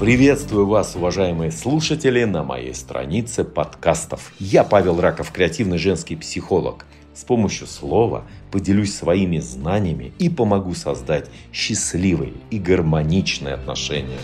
Приветствую вас, уважаемые слушатели, на моей странице подкастов. Я Павел Раков, креативный женский психолог. С помощью слова поделюсь своими знаниями и помогу создать счастливые и гармоничные отношения.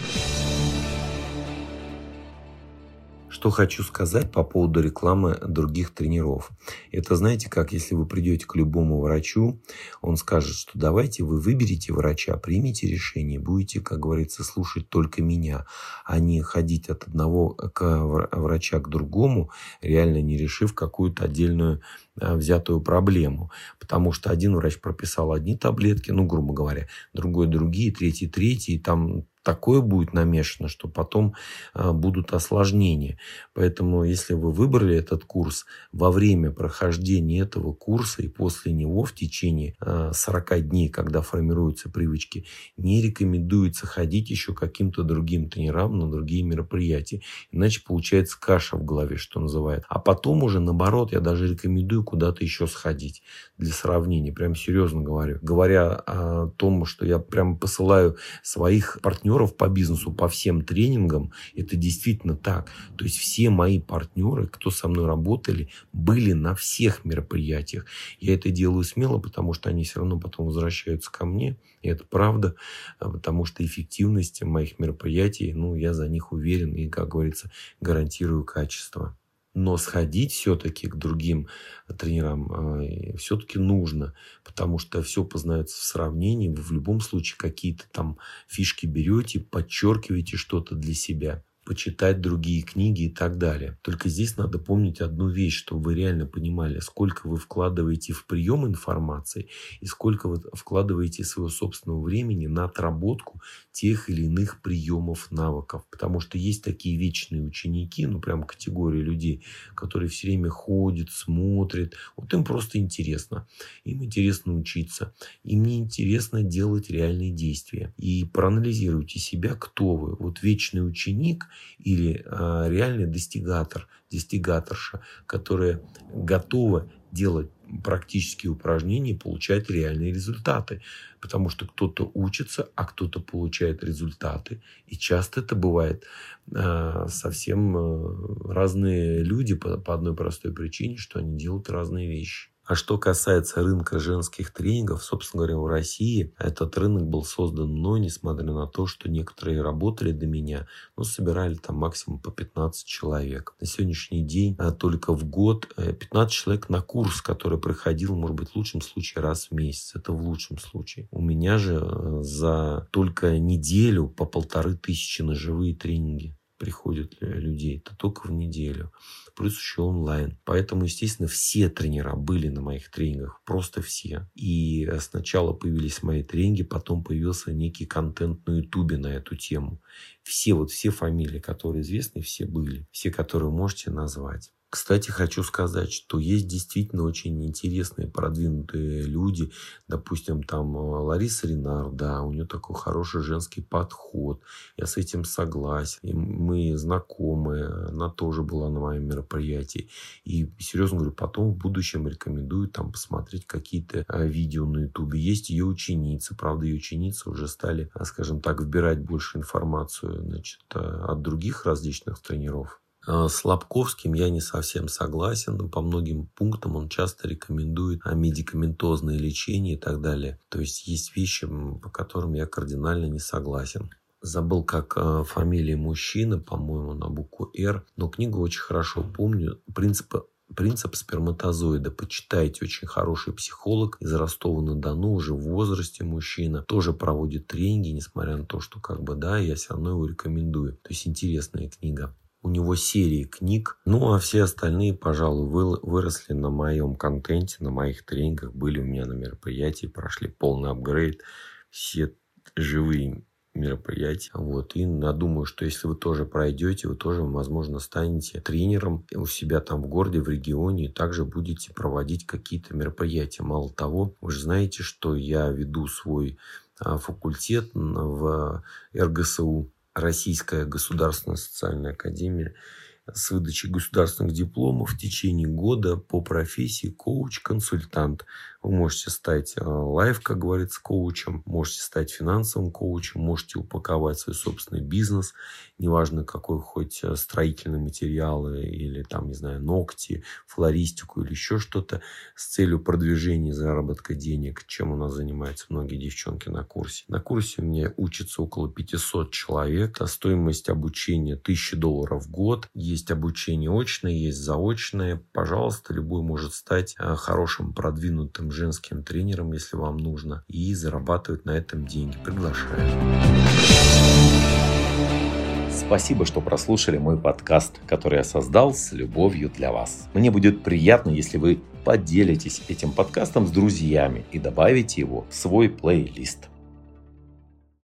Что хочу сказать по поводу рекламы других тренеров. Это знаете, как если вы придете к любому врачу, он скажет, что давайте вы выберите врача, примите решение, будете, как говорится, слушать только меня, а не ходить от одного к врача к другому, реально не решив какую-то отдельную а, взятую проблему. Потому что один врач прописал одни таблетки, ну, грубо говоря, другой другие, третий третий, и там такое будет намешано, что потом а, будут осложнения. Поэтому, если вы выбрали этот курс, во время прохождения этого курса и после него в течение 40 а, дней, когда формируются привычки, не рекомендуется ходить еще каким-то другим тренерам на другие мероприятия. Иначе получается каша в голове, что называется. А потом уже, наоборот, я даже рекомендую куда-то еще сходить для сравнения. Прям серьезно говорю. Говоря о том, что я прям посылаю своих партнеров партнеров по бизнесу, по всем тренингам, это действительно так. То есть все мои партнеры, кто со мной работали, были на всех мероприятиях. Я это делаю смело, потому что они все равно потом возвращаются ко мне. И это правда, а, потому что эффективность моих мероприятий, ну, я за них уверен и, как говорится, гарантирую качество но сходить все-таки к другим тренерам э, все-таки нужно, потому что все познается в сравнении. Вы в любом случае какие-то там фишки берете, подчеркиваете что-то для себя почитать другие книги и так далее. Только здесь надо помнить одну вещь, чтобы вы реально понимали, сколько вы вкладываете в прием информации и сколько вы вкладываете своего собственного времени на отработку тех или иных приемов, навыков. Потому что есть такие вечные ученики, ну прям категория людей, которые все время ходят, смотрят. Вот им просто интересно. Им интересно учиться. Им не интересно делать реальные действия. И проанализируйте себя, кто вы. Вот вечный ученик или э, реальный достигатор, достигаторша, которая готова делать практические упражнения и получать реальные результаты. Потому что кто-то учится, а кто-то получает результаты. И часто это бывает э, совсем э, разные люди по, по одной простой причине, что они делают разные вещи. А что касается рынка женских тренингов, собственно говоря, в России этот рынок был создан мной, несмотря на то, что некоторые работали до меня, но собирали там максимум по 15 человек. На сегодняшний день а, только в год 15 э, человек на курс, который проходил, может быть, в лучшем случае раз в месяц. Это в лучшем случае. У меня же э, за только неделю по полторы тысячи на живые тренинги приходят людей. Это только в неделю плюс еще онлайн. Поэтому, естественно, все тренера были на моих тренингах, просто все. И сначала появились мои тренинги, потом появился некий контент на ютубе на эту тему. Все вот все фамилии, которые известны, все были. Все, которые можете назвать. Кстати, хочу сказать, что есть действительно очень интересные, продвинутые люди. Допустим, там э, Лариса Ренар, да, у нее такой хороший женский подход. Я с этим согласен. И мы знакомы. Она тоже была на моем мероприятии. И серьезно говорю, потом в будущем рекомендую там посмотреть какие-то э, видео на ютубе. Есть ее ученицы. Правда, ее ученицы уже стали, э, скажем так, вбирать больше информацию значит, от других различных тренеров. А, с Лобковским я не совсем согласен. По многим пунктам он часто рекомендует а, медикаментозное лечение и так далее. То есть есть вещи, по которым я кардинально не согласен. Забыл, как а, фамилия мужчины, по-моему, на букву «Р». Но книгу очень хорошо помню. Принцип Принцип сперматозоида. Почитайте, очень хороший психолог из Ростова-на-Дону, уже в возрасте мужчина. Тоже проводит тренинги, несмотря на то, что как бы, да, я все равно его рекомендую. То есть интересная книга у него серии книг. Ну, а все остальные, пожалуй, выросли на моем контенте, на моих тренингах, были у меня на мероприятии, прошли полный апгрейд. Все живые мероприятия. Вот. И я думаю, что если вы тоже пройдете, вы тоже, возможно, станете тренером у себя там в городе, в регионе, и также будете проводить какие-то мероприятия. Мало того, вы же знаете, что я веду свой а, факультет в РГСУ Российская государственная социальная академия с выдачей государственных дипломов в течение года по профессии коуч-консультант. Вы можете стать э, лайф, как говорится, коучем, можете стать финансовым коучем, можете упаковать свой собственный бизнес, неважно какой, хоть э, строительные материалы или там, не знаю, ногти, флористику или еще что-то с целью продвижения заработка денег, чем у нас занимаются многие девчонки на курсе. На курсе у меня учатся около 500 человек. Стоимость обучения 1000 долларов в год. Есть обучение очное, есть заочное. Пожалуйста, любой может стать э, хорошим продвинутым женским тренером, если вам нужно, и зарабатывать на этом деньги. Приглашаю. Спасибо, что прослушали мой подкаст, который я создал с любовью для вас. Мне будет приятно, если вы поделитесь этим подкастом с друзьями и добавите его в свой плейлист.